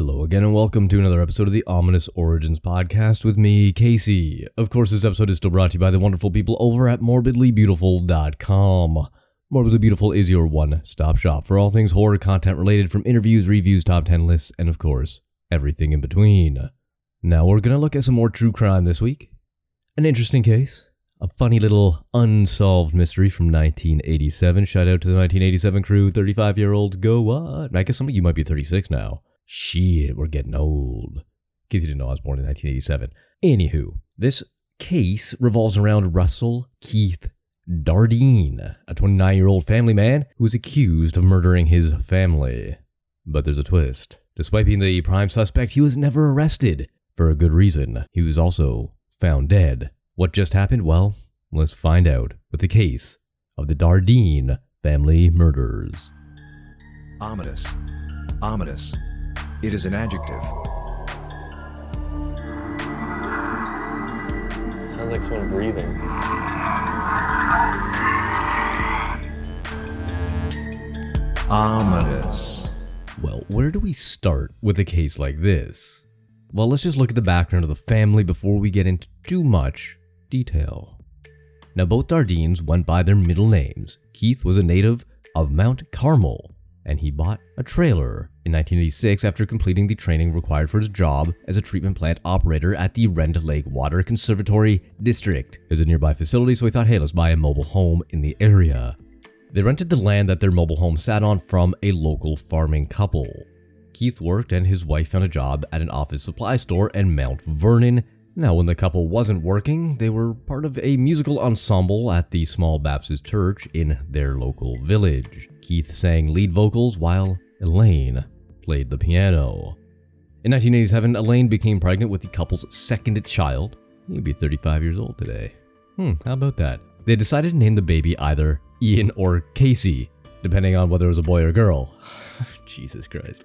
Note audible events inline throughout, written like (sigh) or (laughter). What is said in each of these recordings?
Hello again, and welcome to another episode of the Ominous Origins podcast with me, Casey. Of course, this episode is still brought to you by the wonderful people over at morbidlybeautiful.com. Morbidly Beautiful is your one stop shop for all things horror content related from interviews, reviews, top 10 lists, and of course, everything in between. Now, we're going to look at some more true crime this week. An interesting case, a funny little unsolved mystery from 1987. Shout out to the 1987 crew, 35 year olds. Go what? I guess some of you might be 36 now. Shit, we're getting old. In case you didn't know, I was born in 1987. Anywho, this case revolves around Russell Keith Dardeen, a 29 year old family man who is accused of murdering his family. But there's a twist. Despite being the prime suspect, he was never arrested. For a good reason. He was also found dead. What just happened? Well, let's find out with the case of the Dardeen family murders. Ominous. Ominous. It is an adjective. Sounds like someone breathing. Ominous. Well, where do we start with a case like this? Well, let's just look at the background of the family before we get into too much detail. Now, both Dardeens went by their middle names. Keith was a native of Mount Carmel, and he bought a trailer in 1986 after completing the training required for his job as a treatment plant operator at the Rend Lake Water Conservatory District. There's a nearby facility, so he thought, hey, let's buy a mobile home in the area. They rented the land that their mobile home sat on from a local farming couple. Keith worked and his wife found a job at an office supply store in Mount Vernon. Now, when the couple wasn't working, they were part of a musical ensemble at the small Baptist church in their local village. Keith sang lead vocals while Elaine played the piano. In 1987, Elaine became pregnant with the couple's second child. He'd be 35 years old today. Hmm, how about that? They decided to name the baby either Ian or Casey, depending on whether it was a boy or girl. (sighs) Jesus Christ.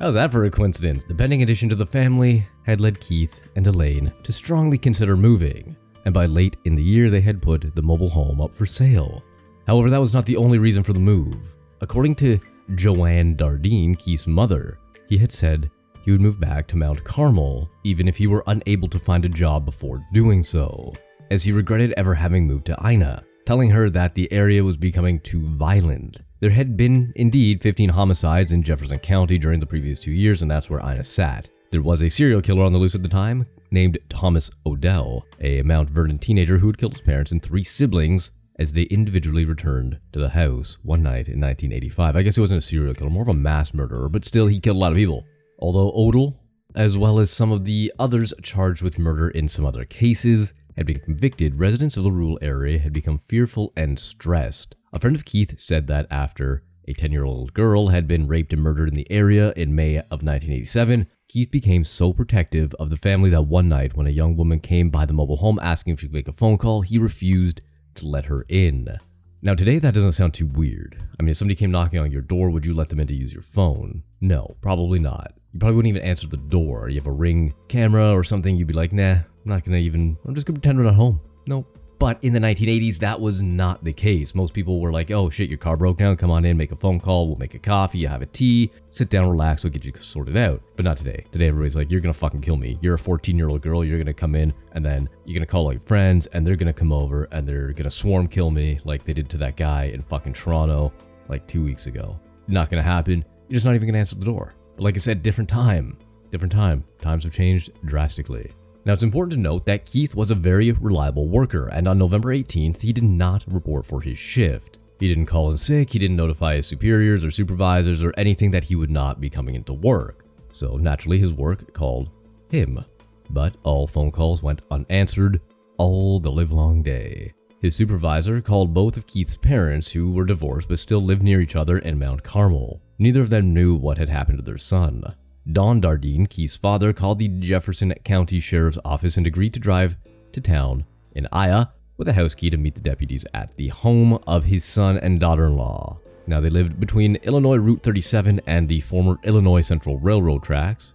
How's that for a coincidence? The pending addition to the family had led Keith and Elaine to strongly consider moving, and by late in the year they had put the mobile home up for sale. However, that was not the only reason for the move. According to Joanne Dardeen, Keith's mother, he had said he would move back to Mount Carmel even if he were unable to find a job before doing so, as he regretted ever having moved to Ina, telling her that the area was becoming too violent. There had been, indeed, 15 homicides in Jefferson County during the previous two years, and that's where Ina sat. There was a serial killer on the loose at the time named Thomas Odell, a Mount Vernon teenager who had killed his parents and three siblings as they individually returned to the house one night in 1985. I guess he wasn't a serial killer, more of a mass murderer, but still he killed a lot of people. Although Odell, as well as some of the others charged with murder in some other cases, had been convicted, residents of the rural area had become fearful and stressed. A friend of Keith said that after a 10 year old girl had been raped and murdered in the area in May of 1987, Keith became so protective of the family that one night, when a young woman came by the mobile home asking if she could make a phone call, he refused to let her in. Now, today that doesn't sound too weird. I mean, if somebody came knocking on your door, would you let them in to use your phone? No, probably not. You probably wouldn't even answer the door. You have a ring camera or something, you'd be like, nah, I'm not gonna even, I'm just gonna pretend we're not home. Nope. But in the 1980s, that was not the case. Most people were like, oh shit, your car broke down, come on in, make a phone call, we'll make a coffee, you have a tea, sit down, relax, we'll get you sorted out. But not today. Today, everybody's like, you're gonna fucking kill me. You're a 14 year old girl, you're gonna come in, and then you're gonna call all your friends, and they're gonna come over, and they're gonna swarm kill me like they did to that guy in fucking Toronto like two weeks ago. Not gonna happen. You're just not even gonna answer the door. But like I said, different time. Different time. Times have changed drastically. Now, it's important to note that Keith was a very reliable worker, and on November 18th, he did not report for his shift. He didn't call in sick, he didn't notify his superiors or supervisors or anything that he would not be coming into work. So, naturally, his work called him. But all phone calls went unanswered all the livelong day. His supervisor called both of Keith's parents, who were divorced but still lived near each other in Mount Carmel. Neither of them knew what had happened to their son. Don Dardeen, Keith's father, called the Jefferson County Sheriff's Office and agreed to drive to town in Ina with a house key to meet the deputies at the home of his son and daughter in law. Now, they lived between Illinois Route 37 and the former Illinois Central Railroad tracks,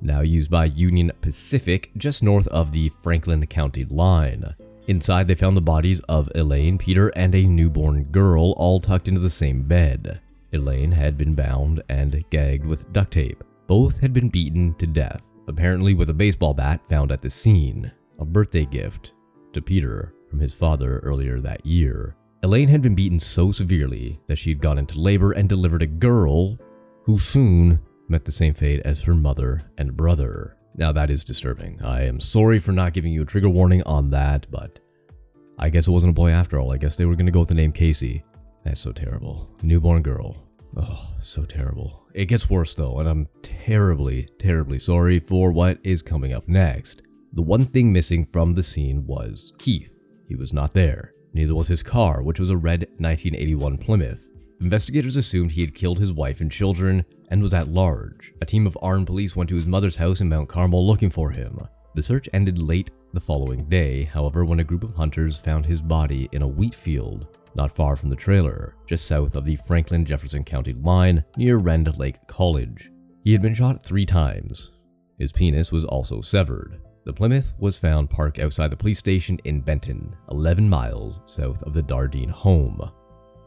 now used by Union Pacific, just north of the Franklin County line. Inside, they found the bodies of Elaine, Peter, and a newborn girl, all tucked into the same bed. Elaine had been bound and gagged with duct tape. Both had been beaten to death, apparently with a baseball bat found at the scene, a birthday gift to Peter from his father earlier that year. Elaine had been beaten so severely that she had gone into labor and delivered a girl who soon met the same fate as her mother and brother. Now, that is disturbing. I am sorry for not giving you a trigger warning on that, but I guess it wasn't a boy after all. I guess they were going to go with the name Casey. That's so terrible. Newborn girl. Oh, so terrible. It gets worse though, and I'm terribly, terribly sorry for what is coming up next. The one thing missing from the scene was Keith. He was not there. Neither was his car, which was a red 1981 Plymouth. Investigators assumed he had killed his wife and children and was at large. A team of armed police went to his mother's house in Mount Carmel looking for him. The search ended late the following day, however, when a group of hunters found his body in a wheat field not far from the trailer, just south of the Franklin Jefferson County line near Rend Lake College. He had been shot three times. His penis was also severed. The Plymouth was found parked outside the police station in Benton, 11 miles south of the Dardeen home.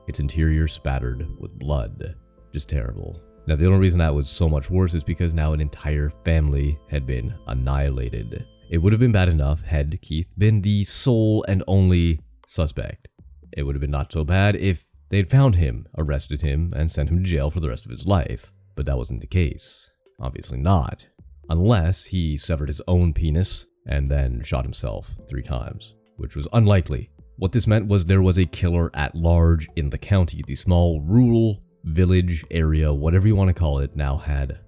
Its interior spattered with blood. Just terrible. Now, the only reason that was so much worse is because now an entire family had been annihilated. It would have been bad enough had Keith been the sole and only suspect. It would have been not so bad if they'd found him, arrested him, and sent him to jail for the rest of his life. But that wasn't the case. Obviously not. Unless he severed his own penis and then shot himself three times, which was unlikely. What this meant was there was a killer at large in the county. The small rural village area, whatever you want to call it, now had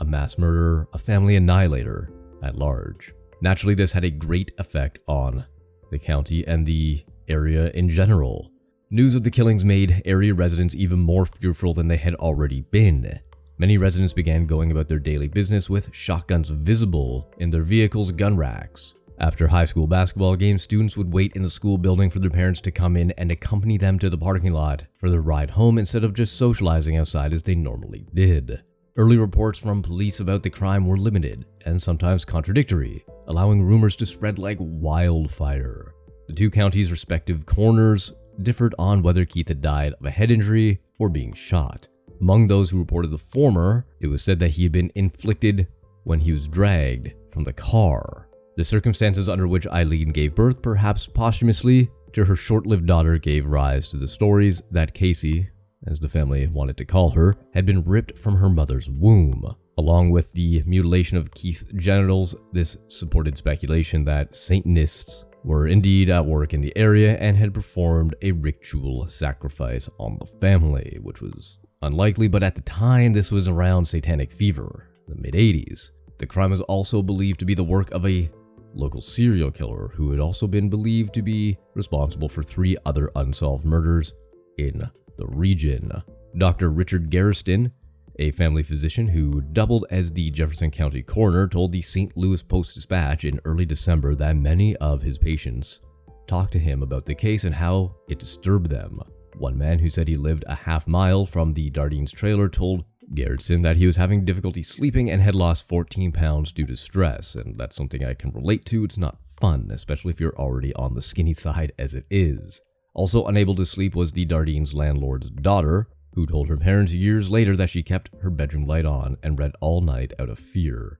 a mass murderer, a family annihilator at large. Naturally, this had a great effect on the county and the area in general. News of the killings made area residents even more fearful than they had already been. Many residents began going about their daily business with shotguns visible in their vehicles' gun racks. After high school basketball games, students would wait in the school building for their parents to come in and accompany them to the parking lot for their ride home instead of just socializing outside as they normally did. Early reports from police about the crime were limited and sometimes contradictory, allowing rumors to spread like wildfire. The two counties' respective coroners differed on whether Keith had died of a head injury or being shot. Among those who reported the former, it was said that he had been inflicted when he was dragged from the car. The circumstances under which Eileen gave birth, perhaps posthumously, to her short lived daughter gave rise to the stories that Casey, as the family wanted to call her, had been ripped from her mother's womb. Along with the mutilation of Keith's genitals, this supported speculation that Satanists were indeed at work in the area and had performed a ritual sacrifice on the family, which was unlikely, but at the time this was around satanic fever, the mid 80s. The crime was also believed to be the work of a local serial killer who had also been believed to be responsible for three other unsolved murders in the region. Dr. Richard Garrison a family physician who doubled as the Jefferson County coroner told the St. Louis Post Dispatch in early December that many of his patients talked to him about the case and how it disturbed them. One man who said he lived a half mile from the Dardeen's trailer told Garrison that he was having difficulty sleeping and had lost 14 pounds due to stress, and that's something I can relate to. It's not fun, especially if you're already on the skinny side as it is. Also unable to sleep was the Dardeens landlord's daughter, who told her parents years later that she kept her bedroom light on and read all night out of fear.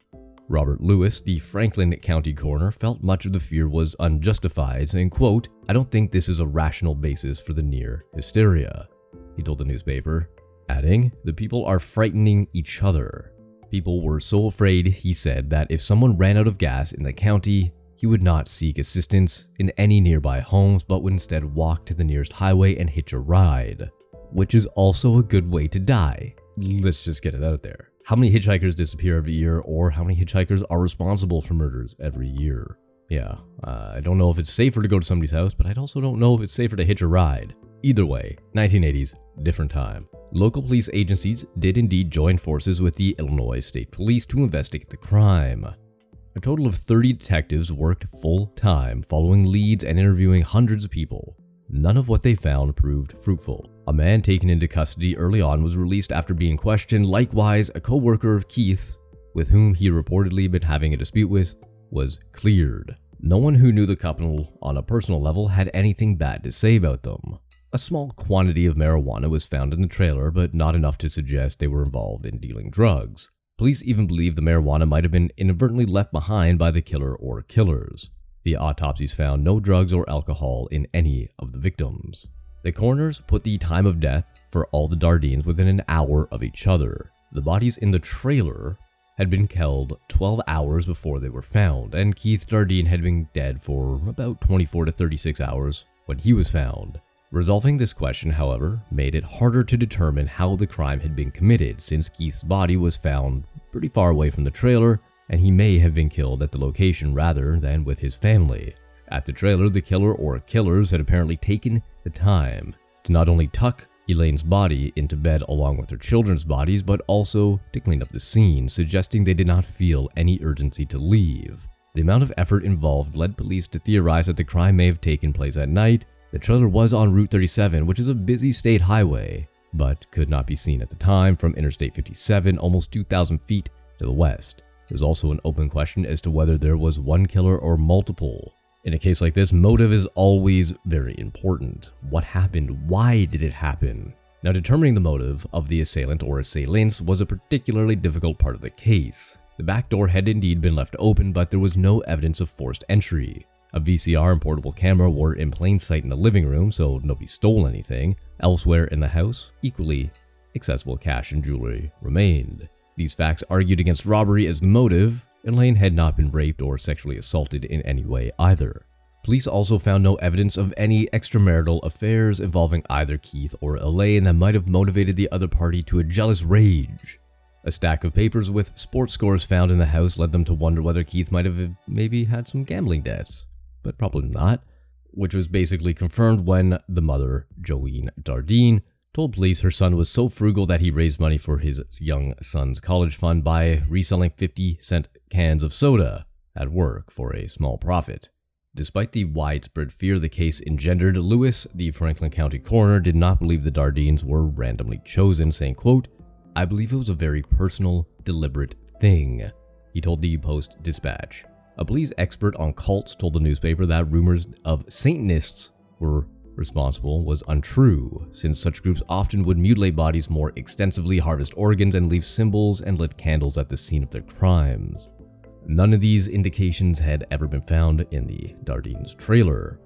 Robert Lewis, the Franklin County coroner, felt much of the fear was unjustified, saying, quote, I don't think this is a rational basis for the near hysteria, he told the newspaper, adding, the people are frightening each other. People were so afraid, he said, that if someone ran out of gas in the county, he would not seek assistance in any nearby homes, but would instead walk to the nearest highway and hitch a ride which is also a good way to die. Let's just get it out there. How many hitchhikers disappear every year, or how many hitchhikers are responsible for murders every year? Yeah, uh, I don't know if it's safer to go to somebody's house, but I also don't know if it's safer to hitch a ride. Either way, 1980s, different time. Local police agencies did indeed join forces with the Illinois State Police to investigate the crime. A total of 30 detectives worked full time, following leads and interviewing hundreds of people. None of what they found proved fruitful. A man taken into custody early on was released after being questioned. Likewise, a co worker of Keith, with whom he reportedly had been having a dispute with, was cleared. No one who knew the couple on a personal level had anything bad to say about them. A small quantity of marijuana was found in the trailer, but not enough to suggest they were involved in dealing drugs. Police even believe the marijuana might have been inadvertently left behind by the killer or killers. The autopsies found no drugs or alcohol in any of the victims. The coroners put the time of death for all the Dardeens within an hour of each other. The bodies in the trailer had been killed 12 hours before they were found, and Keith Dardeen had been dead for about 24 to 36 hours when he was found. Resolving this question, however, made it harder to determine how the crime had been committed since Keith's body was found pretty far away from the trailer and he may have been killed at the location rather than with his family. At the trailer, the killer or killers had apparently taken the time to not only tuck Elaine's body into bed along with her children's bodies, but also to clean up the scene, suggesting they did not feel any urgency to leave. The amount of effort involved led police to theorize that the crime may have taken place at night. The trailer was on Route 37, which is a busy state highway, but could not be seen at the time from Interstate 57, almost 2,000 feet to the west. There's also an open question as to whether there was one killer or multiple. In a case like this, motive is always very important. What happened? Why did it happen? Now, determining the motive of the assailant or assailants was a particularly difficult part of the case. The back door had indeed been left open, but there was no evidence of forced entry. A VCR and portable camera were in plain sight in the living room, so nobody stole anything. Elsewhere in the house, equally accessible cash and jewelry remained. These facts argued against robbery as the motive. Elaine had not been raped or sexually assaulted in any way either. Police also found no evidence of any extramarital affairs involving either Keith or Elaine that might have motivated the other party to a jealous rage. A stack of papers with sports scores found in the house led them to wonder whether Keith might have maybe had some gambling debts, but probably not, which was basically confirmed when the mother, Joeen Dardeen, told police her son was so frugal that he raised money for his young son's college fund by reselling 50 cent cans of soda at work for a small profit. Despite the widespread fear the case engendered, Lewis, the Franklin County coroner, did not believe the Dardeens were randomly chosen, saying, quote, I believe it was a very personal, deliberate thing, he told the Post Dispatch. A police expert on cults told the newspaper that rumors of Satanists were responsible was untrue, since such groups often would mutilate bodies more extensively, harvest organs, and leave symbols and lit candles at the scene of their crimes. None of these indications had ever been found in the Dardeens trailer.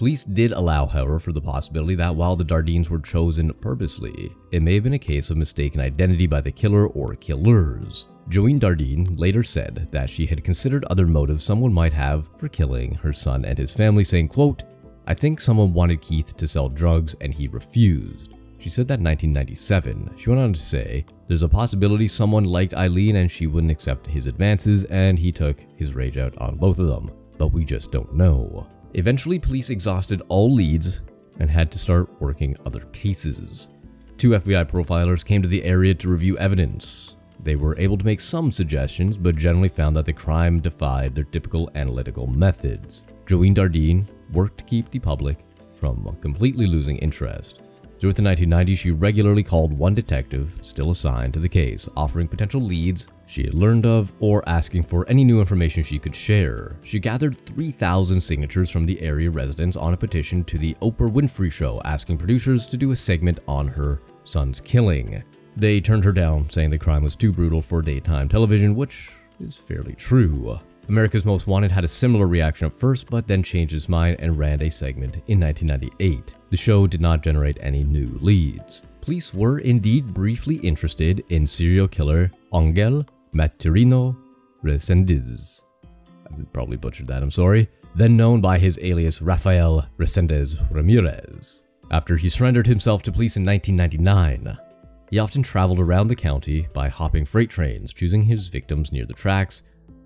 Police did allow, however, for the possibility that while the Dardeens were chosen purposely, it may have been a case of mistaken identity by the killer or killers. Joeen Dardeen later said that she had considered other motives someone might have for killing her son and his family, saying, quote, I think someone wanted Keith to sell drugs and he refused. She said that in 1997. She went on to say, There's a possibility someone liked Eileen and she wouldn't accept his advances, and he took his rage out on both of them. But we just don't know. Eventually, police exhausted all leads and had to start working other cases. Two FBI profilers came to the area to review evidence. They were able to make some suggestions, but generally found that the crime defied their typical analytical methods. Joeen Dardeen worked to keep the public from completely losing interest. Throughout the 1990s, she regularly called one detective, still assigned to the case, offering potential leads she had learned of or asking for any new information she could share. She gathered 3,000 signatures from the area residents on a petition to the Oprah Winfrey Show asking producers to do a segment on her son's killing. They turned her down, saying the crime was too brutal for daytime television, which is fairly true. America's Most Wanted had a similar reaction at first, but then changed its mind and ran a segment in 1998. The show did not generate any new leads. Police were indeed briefly interested in serial killer Angel Maturino Resendiz. I probably butchered that, I'm sorry. Then known by his alias Rafael Resendez Ramirez. After he surrendered himself to police in 1999, he often traveled around the county by hopping freight trains, choosing his victims near the tracks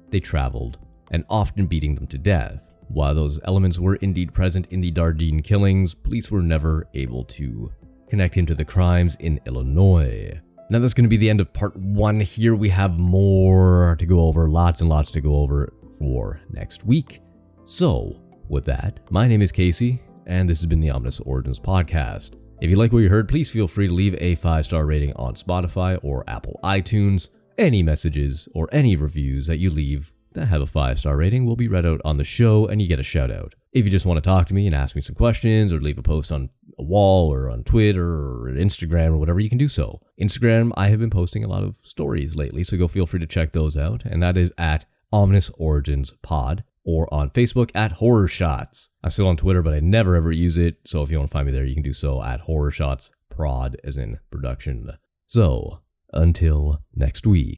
they traveled, and often beating them to death. While those elements were indeed present in the Dardeen killings, police were never able to connect him to the crimes in Illinois. Now, that's going to be the end of part one. Here we have more to go over, lots and lots to go over for next week. So, with that, my name is Casey, and this has been the Ominous Origins Podcast. If you like what you heard, please feel free to leave a five star rating on Spotify or Apple iTunes. Any messages or any reviews that you leave that have a five star rating will be read out on the show and you get a shout out. If you just want to talk to me and ask me some questions or leave a post on a wall or on Twitter or Instagram or whatever, you can do so. Instagram, I have been posting a lot of stories lately, so go feel free to check those out. And that is at Ominous Origins Pod or on Facebook at Horror Shots. I'm still on Twitter, but I never ever use it. So if you want to find me there, you can do so at Horror Shots Prod, as in production. So until next week.